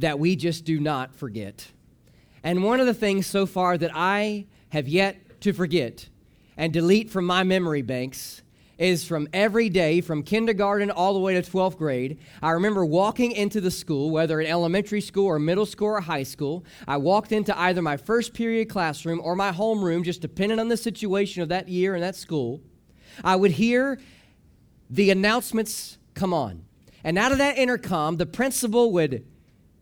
that we just do not forget. And one of the things so far that I have yet to forget and delete from my memory banks is from every day from kindergarten all the way to 12th grade. I remember walking into the school, whether in elementary school or middle school or high school. I walked into either my first period classroom or my homeroom, just depending on the situation of that year and that school. I would hear the announcements come on. And out of that intercom, the principal would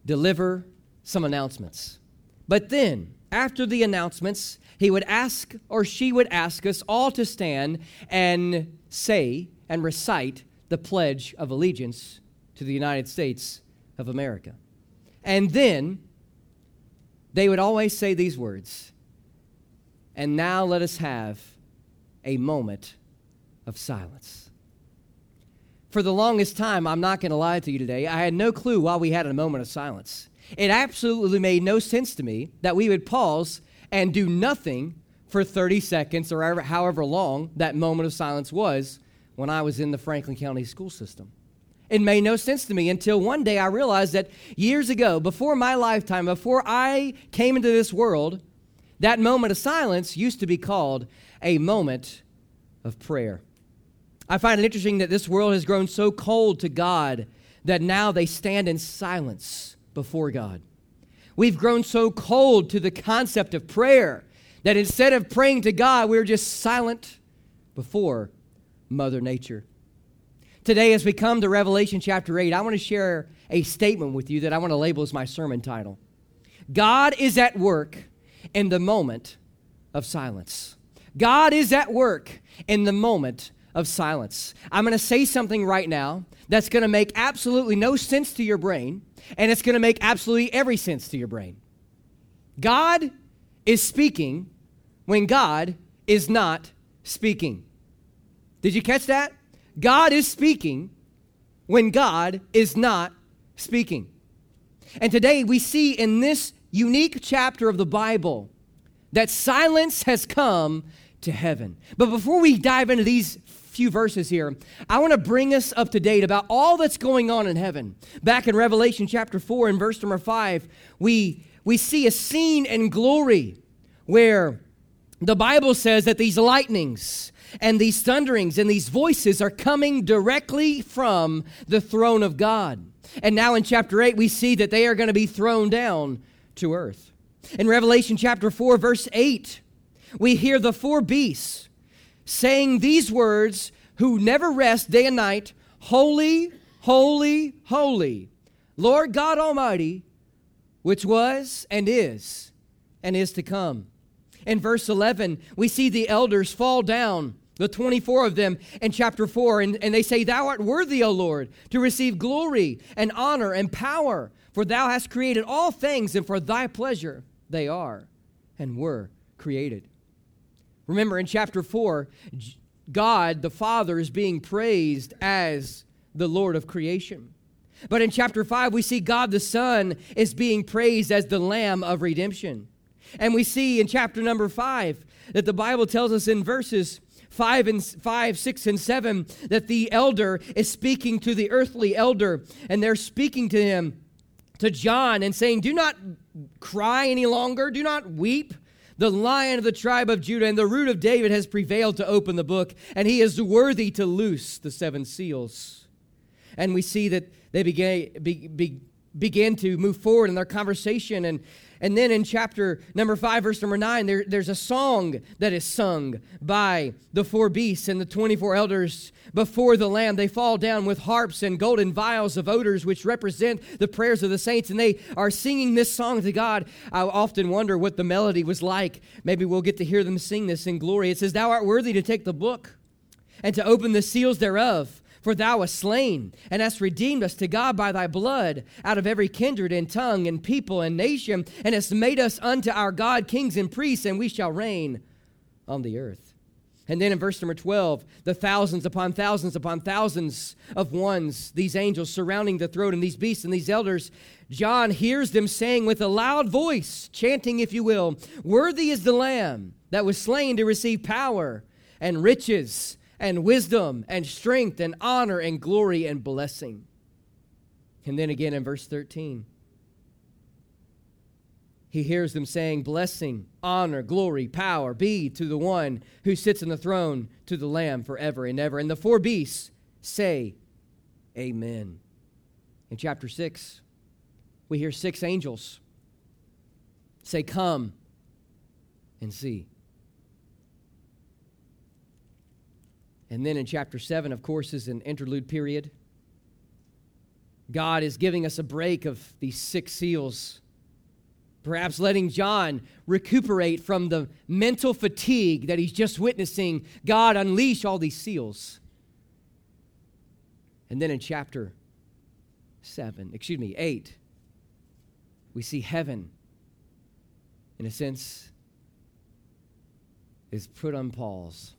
deliver some announcements. But then, after the announcements, he would ask or she would ask us all to stand and say and recite the Pledge of Allegiance to the United States of America. And then they would always say these words And now let us have a moment of silence. For the longest time, I'm not going to lie to you today, I had no clue why we had a moment of silence. It absolutely made no sense to me that we would pause and do nothing for 30 seconds or however long that moment of silence was when I was in the Franklin County school system. It made no sense to me until one day I realized that years ago, before my lifetime, before I came into this world, that moment of silence used to be called a moment of prayer. I find it interesting that this world has grown so cold to God that now they stand in silence before God. We've grown so cold to the concept of prayer that instead of praying to God, we're just silent before Mother Nature. Today, as we come to Revelation chapter 8, I want to share a statement with you that I want to label as my sermon title God is at work in the moment of silence. God is at work in the moment of silence. I'm going to say something right now that's going to make absolutely no sense to your brain, and it's going to make absolutely every sense to your brain. God is speaking when God is not speaking. Did you catch that? God is speaking when God is not speaking. And today we see in this unique chapter of the Bible that silence has come to heaven. But before we dive into these few verses here, I want to bring us up to date about all that's going on in heaven. Back in Revelation chapter 4 and verse number 5, we, we see a scene in glory where the Bible says that these lightnings and these thunderings and these voices are coming directly from the throne of God. And now in chapter 8, we see that they are going to be thrown down to earth. In Revelation chapter 4, verse 8, we hear the four beasts saying these words, who never rest day and night Holy, holy, holy, Lord God Almighty, which was and is and is to come. In verse 11, we see the elders fall down, the 24 of them in chapter 4, and, and they say, Thou art worthy, O Lord, to receive glory and honor and power, for thou hast created all things, and for thy pleasure they are and were created. Remember in chapter 4, God the Father is being praised as the Lord of creation. But in chapter 5, we see God the Son is being praised as the Lamb of redemption. And we see in chapter number 5 that the Bible tells us in verses 5 and 5 6 and 7 that the elder is speaking to the earthly elder and they're speaking to him to John and saying do not cry any longer do not weep the lion of the tribe of Judah and the root of David has prevailed to open the book, and he is worthy to loose the seven seals. And we see that they began, be, be, began to move forward in their conversation, and and then in chapter number five, verse number nine, there, there's a song that is sung by the four beasts and the 24 elders before the Lamb. They fall down with harps and golden vials of odors, which represent the prayers of the saints, and they are singing this song to God. I often wonder what the melody was like. Maybe we'll get to hear them sing this in glory. It says, Thou art worthy to take the book and to open the seals thereof. For thou wast slain, and hast redeemed us to God by thy blood out of every kindred and tongue and people and nation, and hast made us unto our God kings and priests, and we shall reign on the earth. And then in verse number 12, the thousands upon thousands upon thousands of ones, these angels surrounding the throne, and these beasts and these elders, John hears them saying with a loud voice, chanting, if you will, Worthy is the Lamb that was slain to receive power and riches and wisdom and strength and honor and glory and blessing. And then again in verse 13, he hears them saying, Blessing, honor, glory, power be to the one who sits on the throne, to the Lamb forever and ever. And the four beasts say, Amen. In chapter 6, we hear six angels say, Come and see. And then in chapter 7, of course, is an interlude period. God is giving us a break of these six seals, perhaps letting John recuperate from the mental fatigue that he's just witnessing God unleash all these seals. And then in chapter 7, excuse me, 8, we see heaven, in a sense, is put on pause.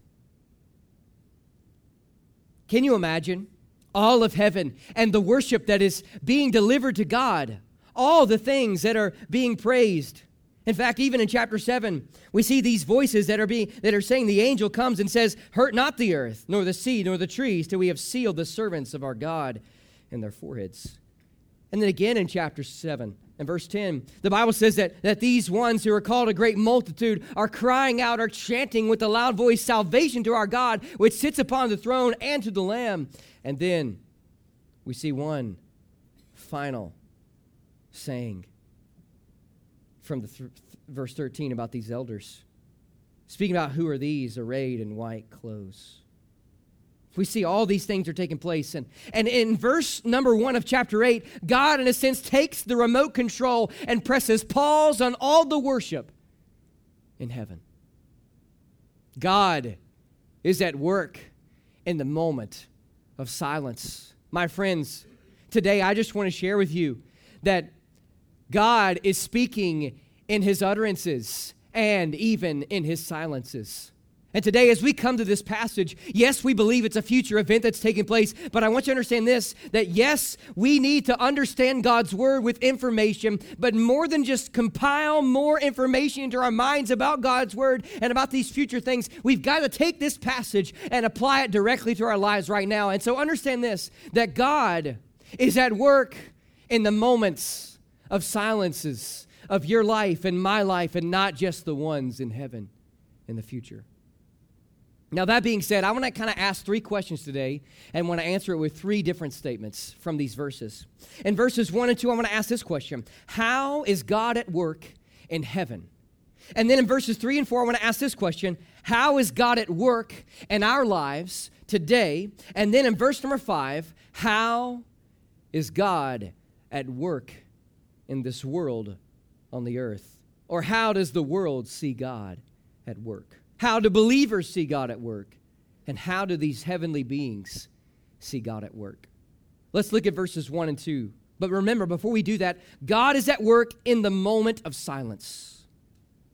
Can you imagine all of heaven and the worship that is being delivered to God? All the things that are being praised. In fact, even in chapter 7, we see these voices that are being that are saying the angel comes and says, "Hurt not the earth, nor the sea, nor the trees, till we have sealed the servants of our God in their foreheads." And then again in chapter 7, and verse 10, the Bible says that, that these ones who are called a great multitude are crying out, are chanting with a loud voice, Salvation to our God, which sits upon the throne and to the Lamb. And then we see one final saying from the th- verse 13 about these elders. Speaking about who are these arrayed in white clothes. We see all these things are taking place. And, and in verse number one of chapter 8, God, in a sense, takes the remote control and presses pause on all the worship in heaven. God is at work in the moment of silence. My friends, today I just want to share with you that God is speaking in his utterances and even in his silences. And today, as we come to this passage, yes, we believe it's a future event that's taking place, but I want you to understand this that yes, we need to understand God's word with information, but more than just compile more information into our minds about God's word and about these future things, we've got to take this passage and apply it directly to our lives right now. And so understand this that God is at work in the moments of silences of your life and my life, and not just the ones in heaven in the future. Now, that being said, I want to kind of ask three questions today and want to answer it with three different statements from these verses. In verses one and two, I want to ask this question How is God at work in heaven? And then in verses three and four, I want to ask this question How is God at work in our lives today? And then in verse number five, How is God at work in this world on the earth? Or how does the world see God at work? How do believers see God at work? And how do these heavenly beings see God at work? Let's look at verses 1 and 2. But remember, before we do that, God is at work in the moment of silence.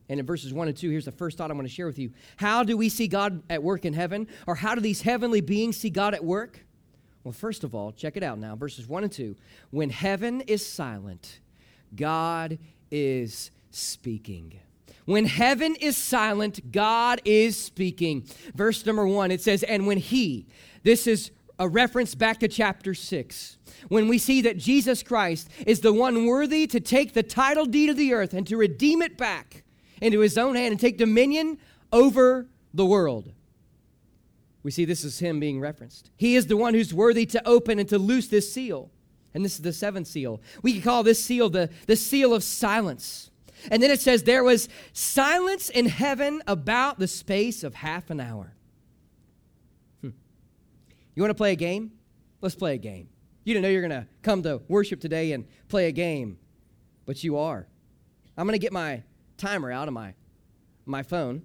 And in verses 1 and 2, here's the first thought I want to share with you. How do we see God at work in heaven? Or how do these heavenly beings see God at work? Well, first of all, check it out now. Verses 1 and 2. When heaven is silent, God is speaking. When heaven is silent, God is speaking. Verse number one, it says, And when He, this is a reference back to chapter 6, when we see that Jesus Christ is the one worthy to take the title deed of the earth and to redeem it back into His own hand and take dominion over the world. We see this is Him being referenced. He is the one who's worthy to open and to loose this seal. And this is the seventh seal. We could call this seal the, the seal of silence. And then it says, There was silence in heaven about the space of half an hour. Hmm. You want to play a game? Let's play a game. You didn't know you're going to come to worship today and play a game, but you are. I'm going to get my timer out of my, my phone,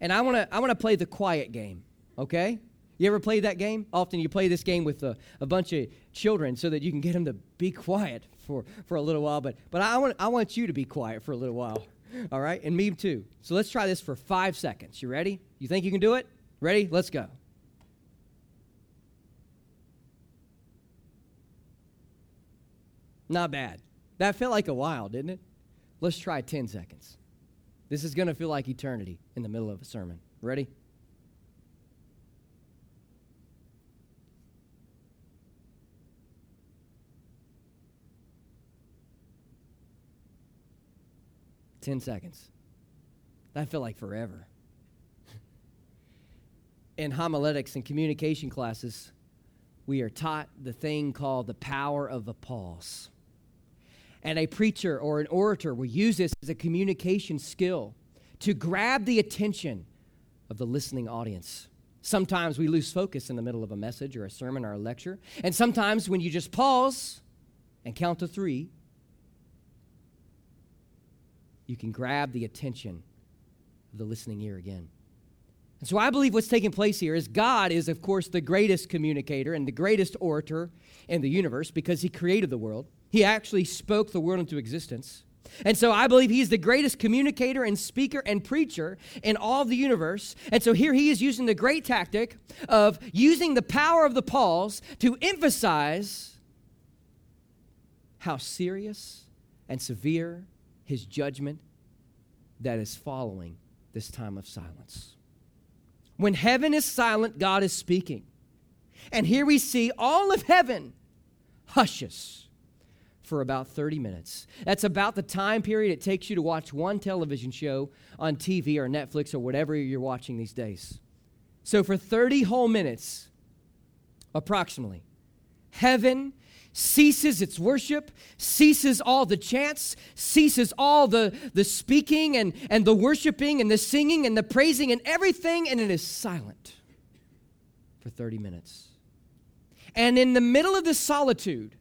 and I want to I want to play the quiet game, okay? You ever play that game? Often you play this game with a, a bunch of children so that you can get them to be quiet for, for a little while. But, but I, want, I want you to be quiet for a little while. All right? And me too. So let's try this for five seconds. You ready? You think you can do it? Ready? Let's go. Not bad. That felt like a while, didn't it? Let's try 10 seconds. This is going to feel like eternity in the middle of a sermon. Ready? Ten seconds. That felt like forever. in homiletics and communication classes, we are taught the thing called the power of a pause. And a preacher or an orator will use this as a communication skill to grab the attention of the listening audience. Sometimes we lose focus in the middle of a message or a sermon or a lecture. And sometimes when you just pause and count to three, you can grab the attention of the listening ear again. And so I believe what's taking place here is God is, of course, the greatest communicator and the greatest orator in the universe because he created the world. He actually spoke the world into existence. And so I believe he's the greatest communicator and speaker and preacher in all of the universe. And so here he is using the great tactic of using the power of the pause to emphasize how serious and severe his judgment that is following this time of silence. When heaven is silent, God is speaking. And here we see all of heaven hushes for about 30 minutes. That's about the time period it takes you to watch one television show on TV or Netflix or whatever you're watching these days. So, for 30 whole minutes, approximately, heaven ceases its worship, ceases all the chants, ceases all the, the speaking and, and the worshiping and the singing and the praising and everything, and it is silent for 30 minutes. And in the middle of this solitude,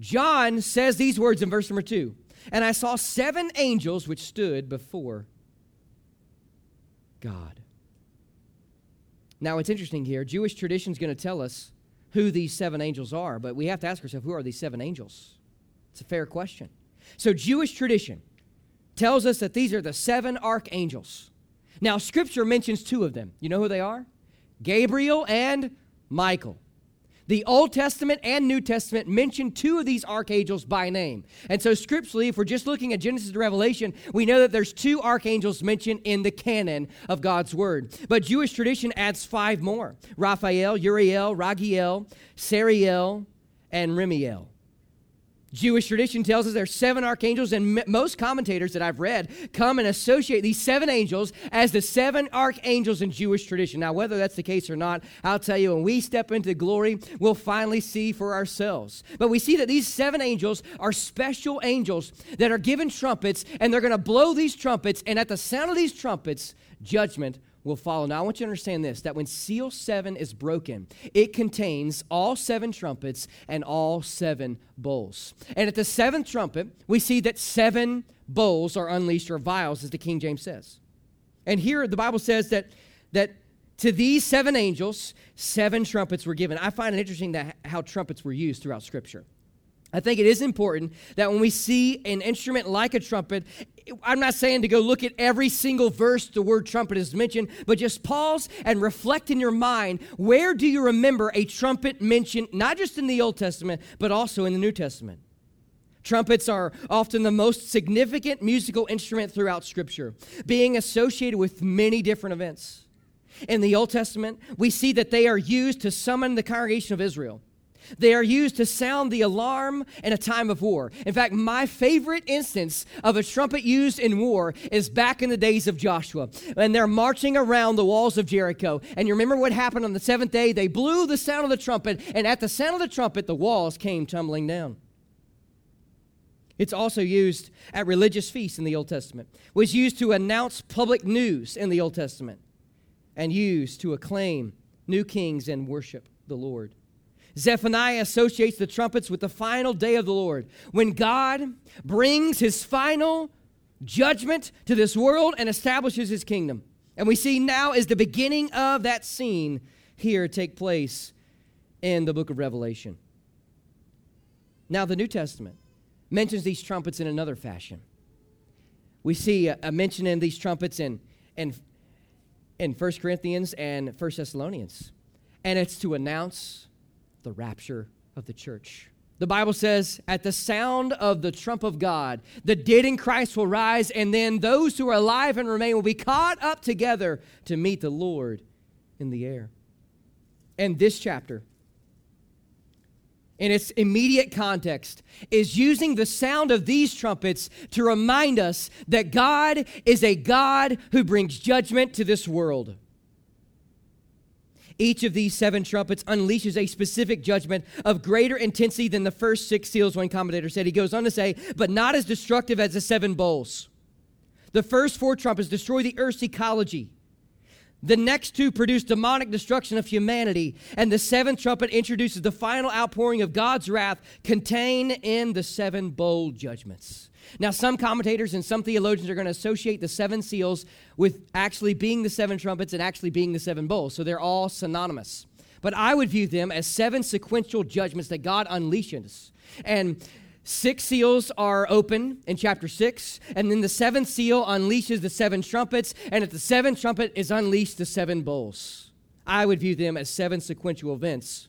John says these words in verse number two And I saw seven angels which stood before God. Now, it's interesting here. Jewish tradition is going to tell us who these seven angels are, but we have to ask ourselves who are these seven angels? It's a fair question. So, Jewish tradition tells us that these are the seven archangels. Now, Scripture mentions two of them. You know who they are? Gabriel and Michael. The Old Testament and New Testament mention two of these archangels by name. And so, scripturally, if we're just looking at Genesis to Revelation, we know that there's two archangels mentioned in the canon of God's Word. But Jewish tradition adds five more Raphael, Uriel, Ragiel, Sariel, and Remiel. Jewish tradition tells us there are seven archangels, and most commentators that I've read come and associate these seven angels as the seven archangels in Jewish tradition. Now, whether that's the case or not, I'll tell you, when we step into glory, we'll finally see for ourselves. But we see that these seven angels are special angels that are given trumpets, and they're going to blow these trumpets, and at the sound of these trumpets, judgment will follow. Now, I want you to understand this that when seal seven is broken, it contains all seven trumpets and all seven bowls. And at the seventh trumpet, we see that seven bowls are unleashed, or vials, as the King James says. And here the Bible says that, that to these seven angels, seven trumpets were given. I find it interesting that how trumpets were used throughout Scripture. I think it is important that when we see an instrument like a trumpet, I'm not saying to go look at every single verse the word trumpet is mentioned, but just pause and reflect in your mind where do you remember a trumpet mentioned, not just in the Old Testament, but also in the New Testament? Trumpets are often the most significant musical instrument throughout Scripture, being associated with many different events. In the Old Testament, we see that they are used to summon the congregation of Israel. They are used to sound the alarm in a time of war. In fact, my favorite instance of a trumpet used in war is back in the days of Joshua. And they're marching around the walls of Jericho. And you remember what happened on the seventh day? They blew the sound of the trumpet, and at the sound of the trumpet, the walls came tumbling down. It's also used at religious feasts in the Old Testament. Was used to announce public news in the Old Testament and used to acclaim new kings and worship the Lord. Zephaniah associates the trumpets with the final day of the Lord, when God brings his final judgment to this world and establishes his kingdom. And we see now is the beginning of that scene here take place in the book of Revelation. Now, the New Testament mentions these trumpets in another fashion. We see a, mention in these trumpets in, in, in 1 Corinthians and 1 Thessalonians, and it's to announce the rapture of the church. The Bible says, at the sound of the trump of God, the dead in Christ will rise, and then those who are alive and remain will be caught up together to meet the Lord in the air. And this chapter, in its immediate context, is using the sound of these trumpets to remind us that God is a God who brings judgment to this world. Each of these seven trumpets unleashes a specific judgment of greater intensity than the first six seals, one commentator said. He goes on to say, but not as destructive as the seven bowls. The first four trumpets destroy the earth's ecology. The next two produce demonic destruction of humanity. And the seventh trumpet introduces the final outpouring of God's wrath contained in the seven bowl judgments. Now, some commentators and some theologians are going to associate the seven seals with actually being the seven trumpets and actually being the seven bowls. So they're all synonymous. But I would view them as seven sequential judgments that God unleashes. And Six seals are open in chapter six, and then the seventh seal unleashes the seven trumpets, and at the seventh trumpet is unleashed the seven bowls. I would view them as seven sequential events,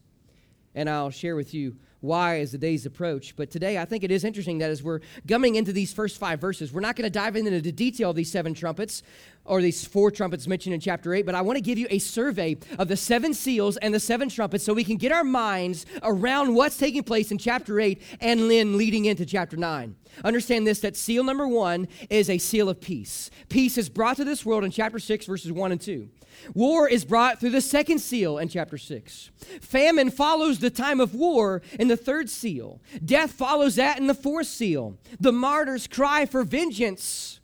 and I'll share with you why as the days approach. But today, I think it is interesting that as we're coming into these first five verses, we're not going to dive into the detail of these seven trumpets or these four trumpets mentioned in chapter 8, but I want to give you a survey of the seven seals and the seven trumpets so we can get our minds around what's taking place in chapter 8 and then leading into chapter 9. Understand this that seal number one is a seal of peace. Peace is brought to this world in chapter 6, verses 1 and 2. War is brought through the second seal in chapter 6. Famine follows the time of war in the third seal. Death follows that in the fourth seal. The martyrs cry for vengeance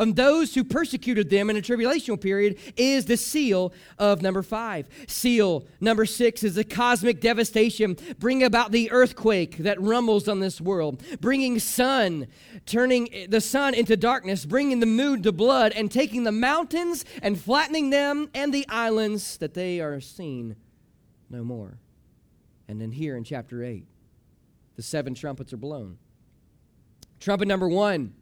on those who persecuted them in a tribulational period is the seal of number five. Seal number six is the cosmic devastation, bringing about the earthquake that rumbles on this world, bringing sun, turning the sun into darkness, bringing the moon to blood, and taking the mountains and flattening them and the islands that they are seen no more. And then here in chapter 8, the seven trumpets are blown. Trumpet number one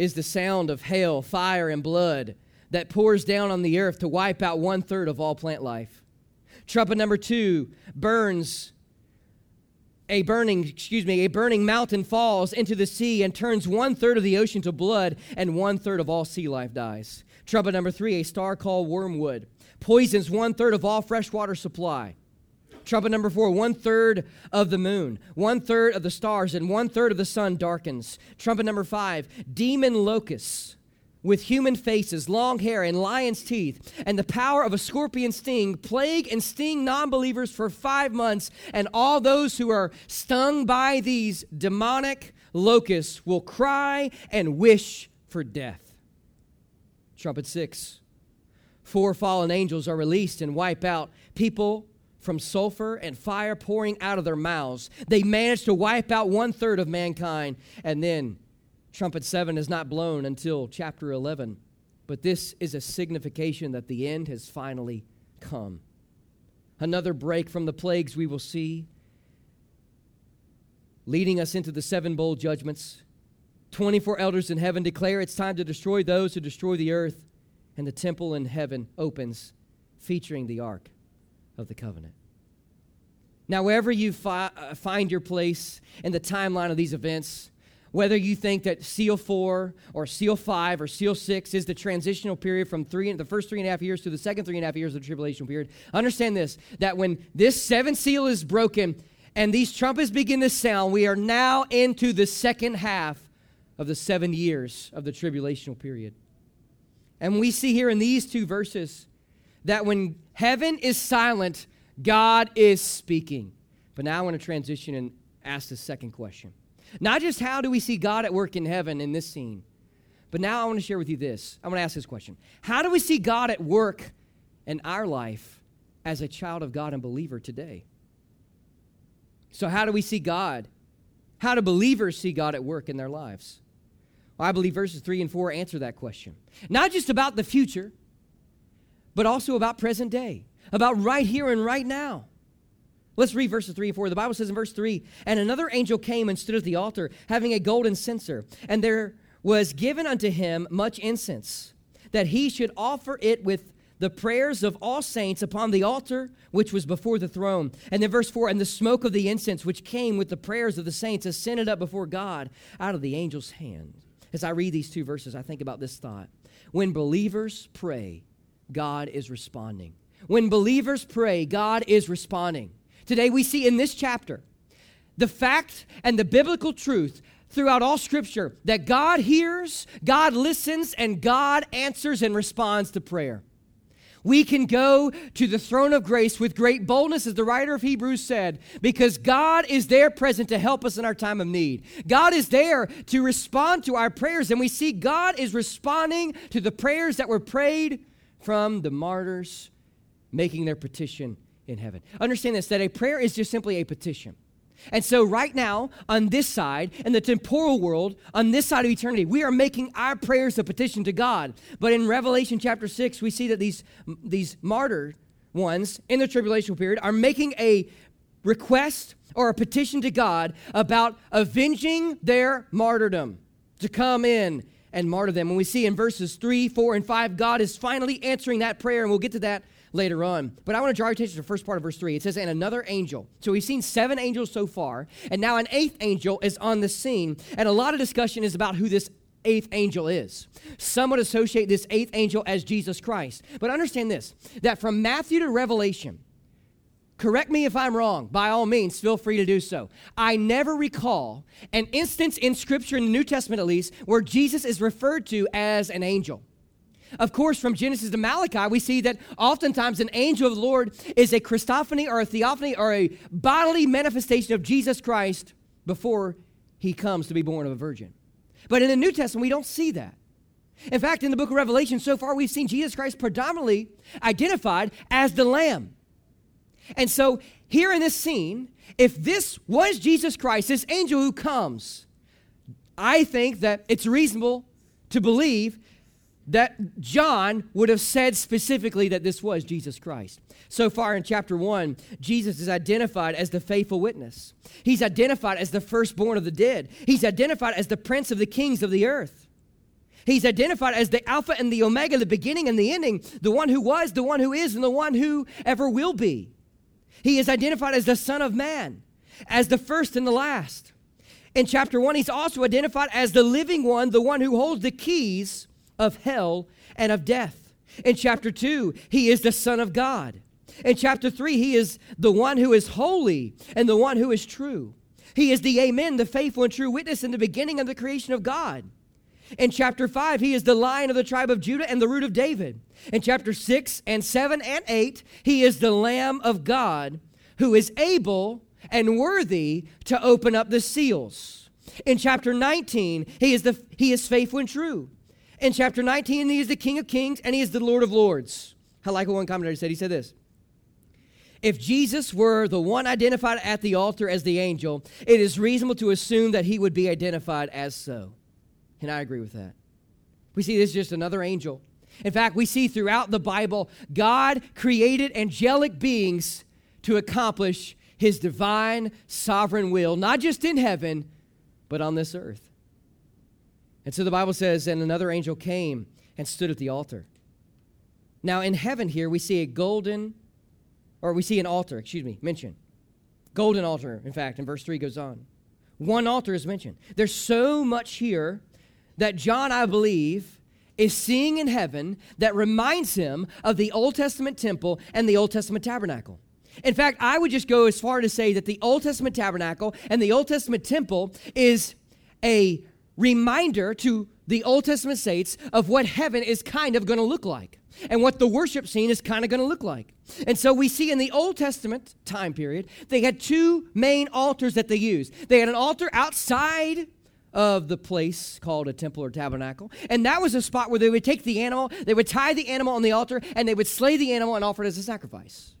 is the sound of hail, fire, and blood that pours down on the earth to wipe out one third of all plant life. Trumpet number two burns a burning, excuse me, a burning mountain falls into the sea and turns one third of the ocean to blood, and one third of all sea life dies. Trumpet number three, a star called wormwood poisons one third of all freshwater supply. Trumpet number four, one third of the moon, one third of the stars, and one third of the sun darkens. Trumpet number five, demon locusts with human faces, long hair, and lion's teeth, and the power of a scorpion sting, plague and sting non believers for five months, and all those who are stung by these demonic locusts will cry and wish for death. Trumpet six, four fallen angels are released and wipe out people from sulfur and fire pouring out of their mouths. They managed to wipe out one third of mankind. And then trumpet seven is not blown until chapter 11. But this is a signification that the end has finally come. Another break from the plagues we will see, leading us into the seven bowl judgments. 24 elders in heaven declare it's time to destroy those who destroy the earth, and the temple in heaven opens, featuring the ark of the covenant. Now, wherever you fi- uh, find your place in the timeline of these events, whether you think that seal four or seal five or seal six is the transitional period from three the first three and a half years to the second three and a half years of the tribulation period, understand this that when this seventh seal is broken and these trumpets begin to sound, we are now into the second half of the seven years of the tribulational period. And we see here in these two verses that when heaven is silent, God is speaking. But now I want to transition and ask the second question. Not just how do we see God at work in heaven in this scene, but now I want to share with you this. I want to ask this question How do we see God at work in our life as a child of God and believer today? So, how do we see God? How do believers see God at work in their lives? Well, I believe verses 3 and 4 answer that question. Not just about the future, but also about present day. about right here and right now. Let's read verses 3 and 4. The Bible says in verse 3 And another angel came and stood at the altar, having a golden censer, and there was given unto him much incense, that he should offer it with the prayers of all saints upon the altar which was before the throne. And then verse 4 And the smoke of the incense which came with the prayers of the saints ascended up before God out of the angel's hand. As I read these two verses, I think about this thought. When believers pray, God is responding. When believers pray, God is responding. Today we see in this chapter the fact and the biblical truth throughout all scripture that God hears, God listens, and God answers and responds to prayer. We can go to the throne of grace with great boldness, as the writer of Hebrews said, because God is there present to help us in our time of need. God is there to respond to our prayers, and we see God is responding to the prayers that were prayed from the martyrs making their petition in heaven. Understand this that a prayer is just simply a petition. And so, right now, on this side, in the temporal world, on this side of eternity, we are making our prayers a petition to God. But in Revelation chapter 6, we see that these, these martyr ones in the tribulation period are making a request or a petition to God about avenging their martyrdom to come in and martyr them. And we see in verses 3, 4, and 5, God is finally answering that prayer, and we'll get to that later on. But I want to draw your attention to the first part of verse 3. It says, And another angel. So we've seen seven angels so far, and now an eighth angel is on the scene. And a lot of discussion is about who this eighth angel is. Some would associate this eighth angel as Jesus Christ. But understand this that from Matthew to Revelation, correct me if I'm wrong, by all means, feel free to do so. I never recall an instance in Scripture, in the New Testament at least, where Jesus is referred to as an angel. Of course, from Genesis to Malachi, we see that oftentimes an angel of the Lord is a Christophany or a theophany or a bodily manifestation of Jesus Christ before he comes to be born of a virgin. But in the New Testament, we don't see that. In fact, in the book of Revelation, so far we've seen Jesus Christ predominantly identified as the Lamb. And so, here in this scene, if this was Jesus Christ, this angel who comes, I think that it's reasonable to believe that John would have said specifically that this was Jesus Christ. So far in chapter 1, Jesus is identified as the faithful witness. He's identified as the firstborn of the dead. He's identified as the prince of the kings of the earth. He's identified as the Alpha and the Omega, the beginning and the ending, the one who was, the one who is, and the one who ever will be. He is identified as the Son of Man, as the first and the last. In chapter 1, he's also identified as the living one, the one who holds the keys of hell and of death. In chapter 2, he is the Son of God. In chapter 3, he is the one who is holy and the one who is true. He is the Amen, the faithful and true witness in the beginning of the creation of God. In chapter 5, he is the lion of the tribe of Judah and the root of David. In chapter 6 and 7 and 8, he is the Lamb of God who is able and worthy to open up the seals. In chapter 19, he is, the, he is faithful and true. In chapter 19, he is the King of Kings and he is the Lord of Lords. I like what one commentator said. He said this If Jesus were the one identified at the altar as the angel, it is reasonable to assume that he would be identified as so. And I agree with that. We see this is just another angel. In fact, we see throughout the Bible, God created angelic beings to accomplish his divine sovereign will, not just in heaven, but on this earth. And so the Bible says, and another angel came and stood at the altar. Now, in heaven here, we see a golden, or we see an altar, excuse me, mentioned. Golden altar, in fact, in verse 3 goes on. One altar is mentioned. There's so much here that John, I believe, is seeing in heaven that reminds him of the Old Testament temple and the Old Testament tabernacle. In fact, I would just go as far to say that the Old Testament tabernacle and the Old Testament temple is a reminder to the Old Testament saints of what heaven is kind of going to look like and what the worship scene is kind of going to look like. And so we see in the Old Testament time period, they had two main altars that they used. They had an altar outside of the place called a temple or tabernacle. And that was a spot where they would take the animal, they would tie the animal on the altar, and they would slay the animal and offer it as a sacrifice.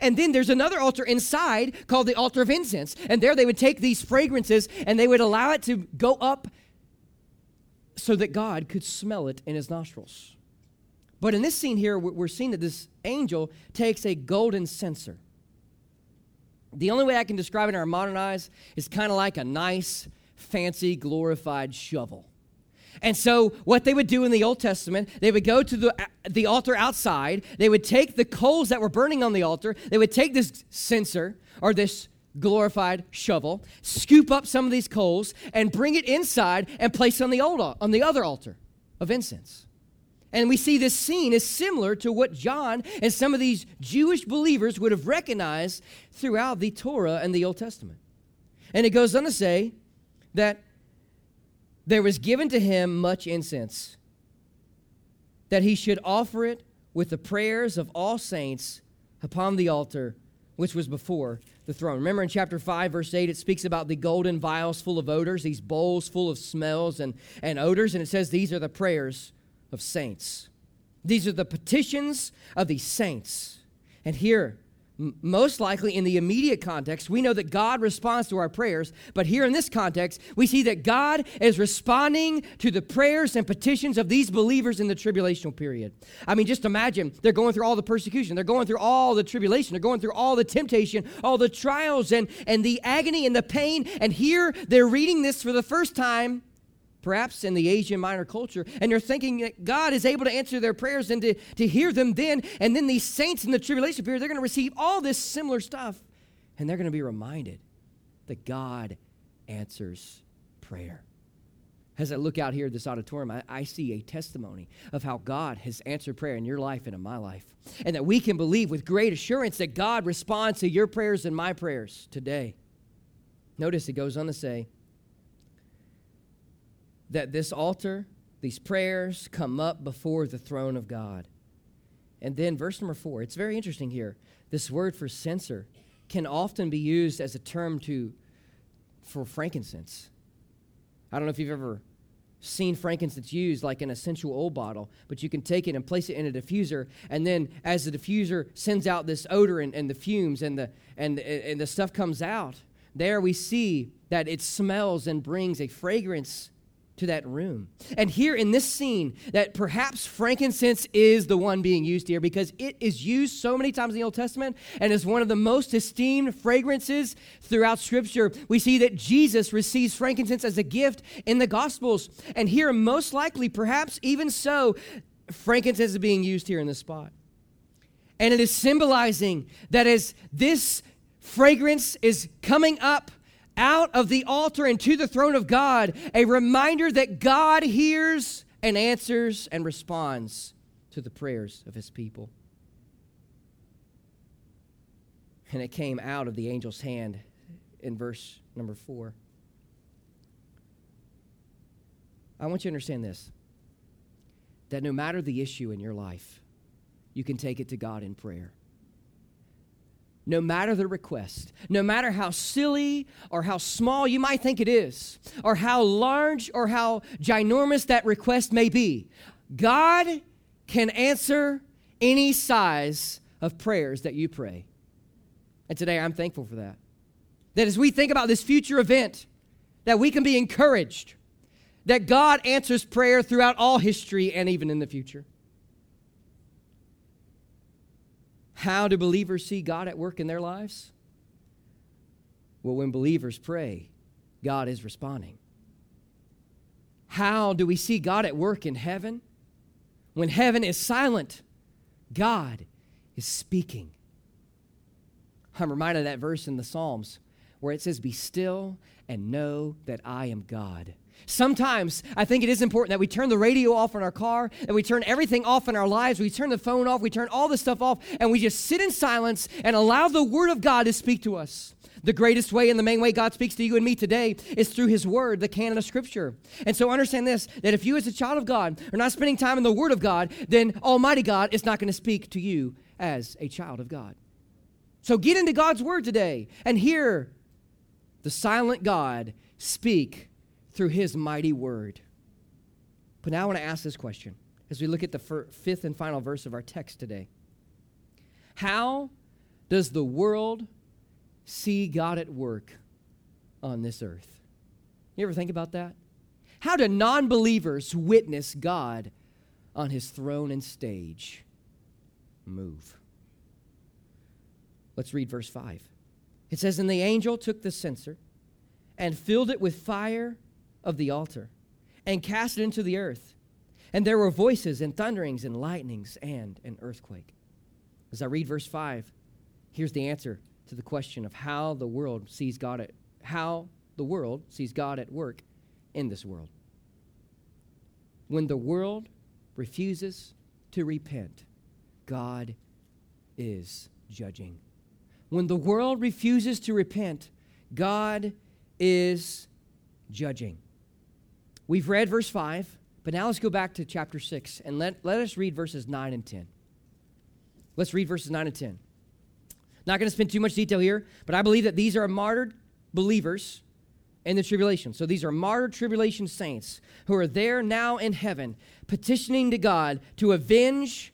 And then there's another altar inside called the altar of incense. And there they would take these fragrances and they would allow it to go up so that God could smell it in his nostrils. But in this scene here, we're seeing that this angel takes a golden censer. The only way I can describe it in our modern eyes is kind of like a nice, fancy, glorified shovel. And so, what they would do in the Old Testament, they would go to the, the altar outside, they would take the coals that were burning on the altar, they would take this censer or this glorified shovel, scoop up some of these coals, and bring it inside and place it on the, old, on the other altar of incense. And we see this scene is similar to what John and some of these Jewish believers would have recognized throughout the Torah and the Old Testament. And it goes on to say that there was given to him much incense, that he should offer it with the prayers of all saints upon the altar which was before the throne. Remember in chapter 5, verse 8, it speaks about the golden vials full of odors, these bowls full of smells and, and odors, and it says these are the prayers of saints. These are the petitions of these saints. And here, most likely in the immediate context, we know that God responds to our prayers, but here in this context, we see that God is responding to the prayers and petitions of these believers in the tribulational period. I mean, just imagine they're going through all the persecution, they're going through all the tribulation, they're going through all the temptation, all the trials and, and the agony and the pain, and here they're reading this for the first time perhaps in the Asian minor culture, and they're thinking that God is able to answer their prayers and to, to hear them then. And then these saints in the tribulation period, they're going to receive all this similar stuff, and they're going to be reminded that God answers prayer. As I look out here at this auditorium, I, I, see a testimony of how God has answered prayer in your life and in my life. And that we can believe with great assurance that God responds to your prayers and my prayers today. Notice it goes on to say, that this altar, these prayers come up before the throne of God. And then verse number four, it's very interesting here. This word for censer can often be used as a term to for frankincense. I don't know if you've ever seen frankincense used like an essential oil bottle, but you can take it and place it in a diffuser, and then as the diffuser sends out this odor and, and the fumes and the and, and the stuff comes out, there we see that it smells and brings a fragrance to that room. And here in this scene, that perhaps frankincense is the one being used here because it is used so many times in the Old Testament and is one of the most esteemed fragrances throughout Scripture. We see that Jesus receives frankincense as a gift in the Gospels. And here, most likely, perhaps even so, frankincense is being used here in this spot. And it is symbolizing that as this fragrance is coming up out of the altar and to the throne of God, a reminder that God hears and answers and responds to the prayers of his people. And it came out of the angel's hand in verse number four. I want you to understand this that no matter the issue in your life, you can take it to God in prayer no matter the request, no matter how silly or how small you might think it is, or how large or how ginormous that request may be, God can answer any size of prayers that you pray. And today I'm thankful for that. That as we think about this future event, that we can be encouraged that God answers prayer throughout all history and even in the future. How do believers see God at work in their lives? Well, when believers pray, God is responding. How do we see God at work in heaven? When heaven is silent, God is speaking. I'm reminded of that verse in the Psalms where it says, Be still and know that I am God. Sometimes I think it is important that we turn the radio off in our car, that we turn everything off in our lives, we turn the phone off, we turn all this stuff off, and we just sit in silence and allow the Word of God to speak to us. The greatest way and the main way God speaks to you and me today is through His Word, the canon of Scripture. And so understand this that if you, as a child of God, are not spending time in the Word of God, then Almighty God is not going to speak to you as a child of God. So get into God's Word today and hear the silent God speak through his mighty word. But now I want to ask this question as we look at the fifth and final verse of our text today. How does the world see God at work on this earth? You ever think about that? How do non believers witness God on his throne and stage move. Let's read verse 5. It says, And the angel took the censer and filled it with fire of the altar and cast it into the earth. And there were voices and thunderings and lightnings and an earthquake. As I read verse 5, here's the answer to the question of how the world sees God at how the world sees God at work in this world. When the world refuses to repent, God is judging. When the world refuses to repent, God is judging. We've read verse 5, but now let's go back to chapter 6 and let, let us read verses 9 and 10. Let's read verses 9 and 10. Not going to spend too much detail here, but I believe that these are martyred believers in the tribulation. So these are martyred tribulation saints who are there now in heaven, petitioning to God to avenge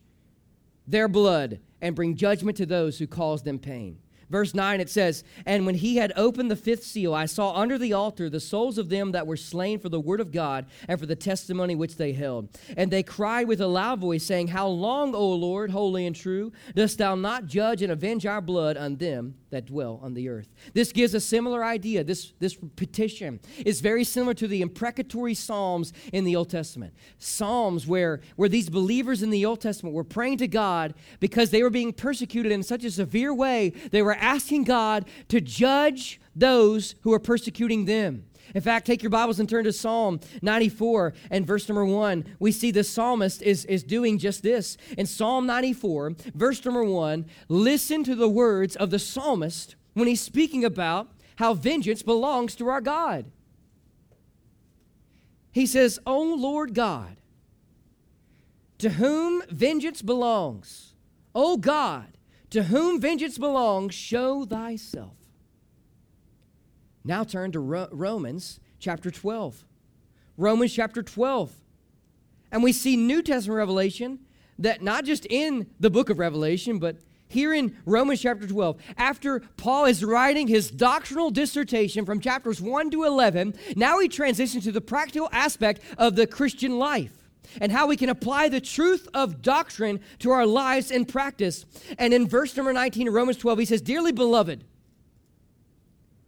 their blood and bring judgment to those who cause them pain. Verse 9, it says, And when he had opened the fifth seal, I saw under the altar the souls of them that were slain for the word of God and for the testimony which they held. And they cried with a loud voice, saying, How long, O Lord, holy and true, dost thou not judge and avenge our blood on them that dwell on the earth? This gives a similar idea. This, this petition is very similar to the imprecatory psalms in the Old Testament. Psalms where, where these believers in the Old Testament were praying to God because they were being persecuted in such a severe way, they were asking God to judge those who are persecuting them. In fact, take your Bibles and turn to Psalm 94 and verse number 1. We see the psalmist is, is doing just this. In Psalm 94, verse number 1, listen to the words of the psalmist when he's speaking about how vengeance belongs to our God. He says, O Lord God, to whom vengeance belongs, O God, to whom vengeance belongs, show thyself. Now turn to Ro- Romans chapter 12. Romans chapter 12. And we see New Testament revelation that not just in the book of Revelation, but here in Romans chapter 12, after Paul is writing his doctrinal dissertation from chapters 1 to 11, now he transitions to the practical aspect of the Christian life and how we can apply the truth of doctrine to our lives and practice. And in verse number 19 of Romans 12, he says, Dearly beloved,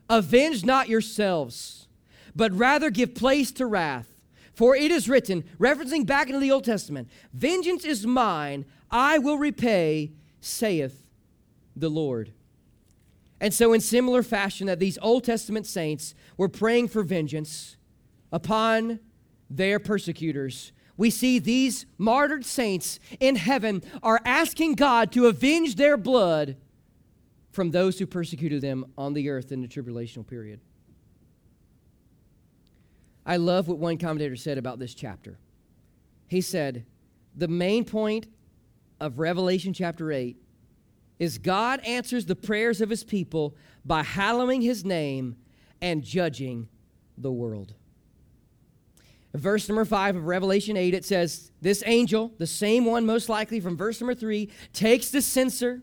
avenge not yourselves, but rather give place to wrath. For it is written, referencing back into the Old Testament, Vengeance is mine, I will repay, saith the Lord. And so, in similar fashion, that these Old Testament saints were praying for vengeance upon their persecutors, we see these martyred saints in heaven are asking God to avenge their blood from those who persecuted them on the earth in the tribulational period. I love what one commentator said about this chapter. He said, The main point of Revelation chapter 8 is God answers the prayers of his people by hallowing his name and judging the world verse number 5 of Revelation 8, it says, This angel, the same one most likely from verse number 3, takes the censer.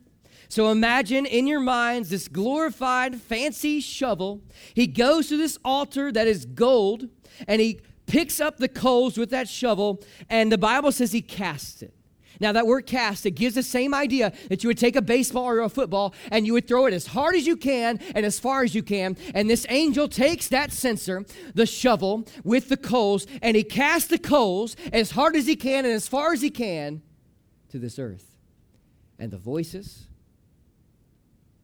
So imagine in your minds this glorified, fancy shovel. He goes to this altar that is gold and he picks up the coals with that shovel, and the Bible says he casts it. Now, that word cast, it gives the same idea that you would take a baseball or a football and you would throw it as hard as you can and as far as you can. And this angel takes that censer, the shovel, with the coals, and he casts the coals as hard as he can and as far as he can to this earth. And the voices,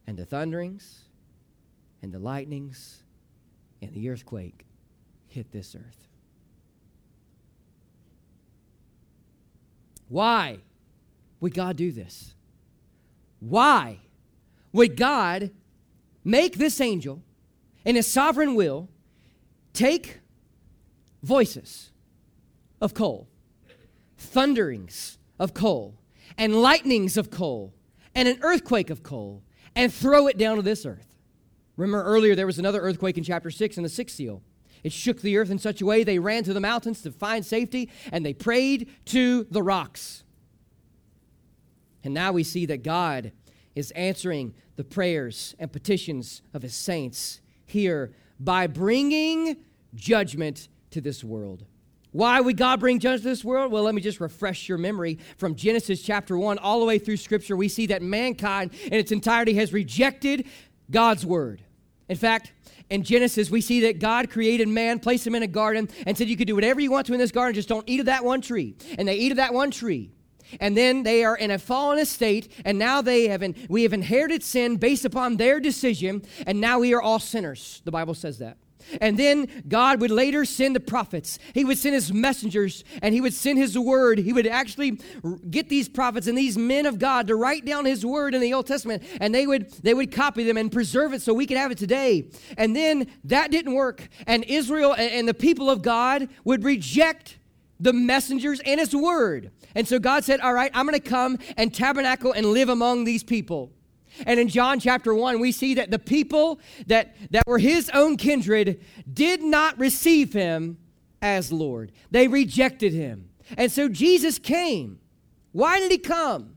and the thunderings, and the lightnings, and the earthquake hit this earth. Why? Would God do this? Why would God make this angel, in his sovereign will, take voices of coal, thunderings of coal, and lightnings of coal, and an earthquake of coal, and throw it down to this earth? Remember earlier there was another earthquake in chapter 6 in the sixth seal. It shook the earth in such a way they ran to the mountains to find safety and they prayed to the rocks. And now we see that God is answering the prayers and petitions of his saints here by bringing judgment to this world. Why would God bring judgment to this world? Well, let me just refresh your memory from Genesis chapter 1 all the way through Scripture. We see that mankind in its entirety has rejected God's word. In fact, in Genesis, we see that God created man, placed him in a garden, and said, You could do whatever you want to in this garden, just don't eat of that one tree. And they eat of that one tree. And then they are in a fallen estate, and now they have in, we have inherited sin based upon their decision, and now we are all sinners. The Bible says that. And then God would later send the prophets. He would send his messengers and he would send his word. He would actually get these prophets and these men of God to write down his word in the Old Testament and they would they would copy them and preserve it so we could have it today. And then that didn't work and Israel and the people of God would reject the messengers and his word. And so God said, "All right, I'm going to come and tabernacle and live among these people." And in John chapter 1, we see that the people that, that were his own kindred did not receive him as Lord. They rejected him. And so Jesus came. Why did he come?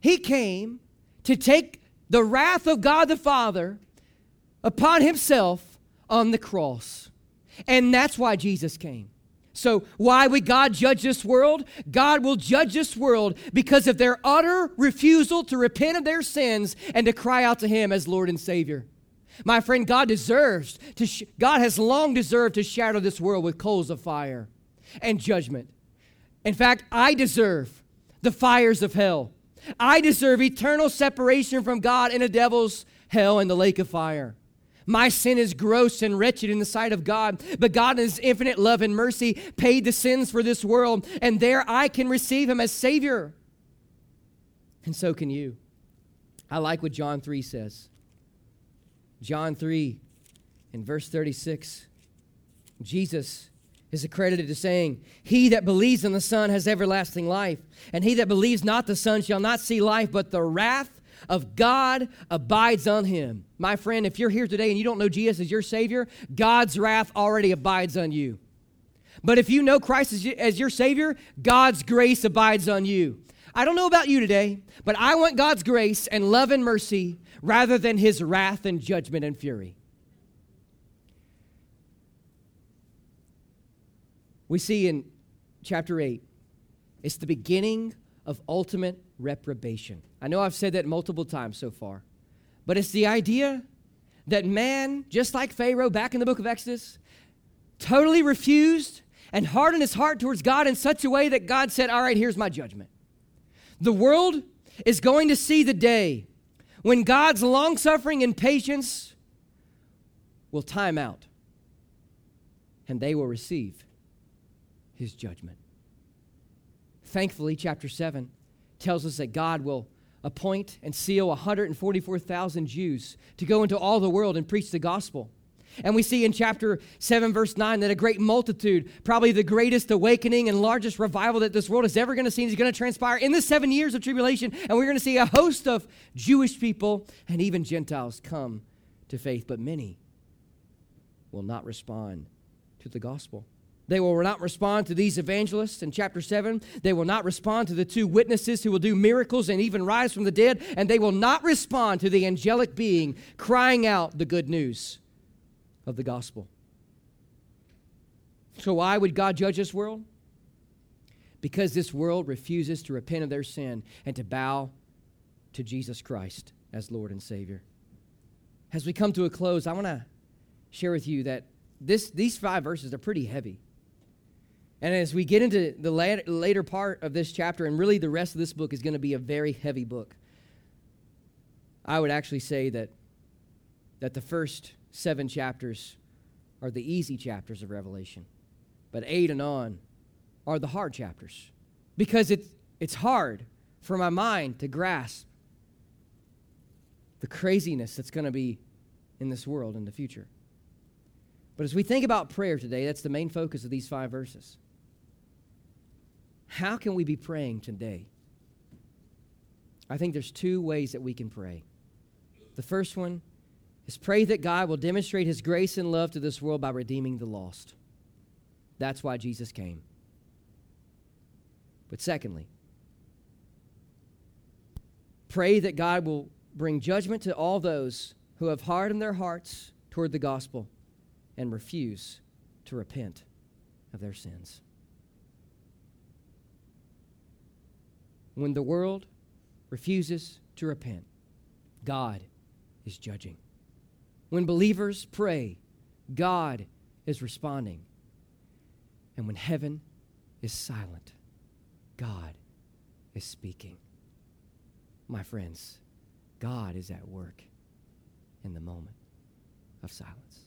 He came to take the wrath of God the Father upon himself on the cross. And that's why Jesus came. So, why would God judge this world? God will judge this world because of their utter refusal to repent of their sins and to cry out to Him as Lord and Savior. My friend, God deserves to, sh- God has long deserved to shadow this world with coals of fire and judgment. In fact, I deserve the fires of hell. I deserve eternal separation from God in a devil's hell and the lake of fire. My sin is gross and wretched in the sight of God, but God, in His infinite love and mercy, paid the sins for this world, and there I can receive Him as Savior. And so can you. I like what John 3 says. John 3, in verse 36, Jesus is accredited to saying, He that believes in the Son has everlasting life, and he that believes not the Son shall not see life, but the wrath of God abides on him. My friend, if you're here today and you don't know Jesus as your Savior, God's wrath already abides on you. But if you know Christ as, your Savior, God's grace abides on you. I don't know about you today, but I want God's grace and love and mercy rather than his wrath and judgment and fury. We see in chapter 8, it's the beginning of ultimate reprobation. I know I've said that multiple times so far, but it's the idea that man, just like Pharaoh back in the book of Exodus, totally refused and hardened his heart towards God in such a way that God said, All right, here's my judgment. The world is going to see the day when God's long suffering and patience will time out and they will receive his judgment. Thankfully, chapter 7 tells us that God will appoint and seal 144,000 Jews to go into all the world and preach the gospel. And we see in chapter 7, verse 9, that a great multitude, probably the greatest awakening and largest revival that this world is ever going to see, is going to transpire in the seven years of tribulation. And we're going to see a host of Jewish people and even Gentiles come to faith. But many will not respond to the gospel. They will not respond to these evangelists in chapter 7. They will not respond to the two witnesses who will do miracles and even rise from the dead. And they will not respond to the angelic being crying out the good news of the gospel. So, why would God judge this world? Because this world refuses to repent of their sin and to bow to Jesus Christ as Lord and Savior. As we come to a close, I want to share with you that this, these five verses are pretty heavy. And as we get into the later part of this chapter, and really the rest of this book is going to be a very heavy book, I would actually say that, that the first seven chapters are the easy chapters of Revelation, but eight and on are the hard chapters because it's, it's hard for my mind to grasp the craziness that's going to be in this world in the future. But as we think about prayer today, that's the main focus of these five verses. How can we be praying today? I think there's two ways that we can pray. The first one is pray that God will demonstrate his grace and love to this world by redeeming the lost. That's why Jesus came. But secondly, pray that God will bring judgment to all those who have hardened their hearts toward the gospel and refuse to repent of their sins. When the world refuses to repent, God is judging. When believers pray, God is responding. And when heaven is silent, God is speaking. My friends, God is at work in the moment of silence.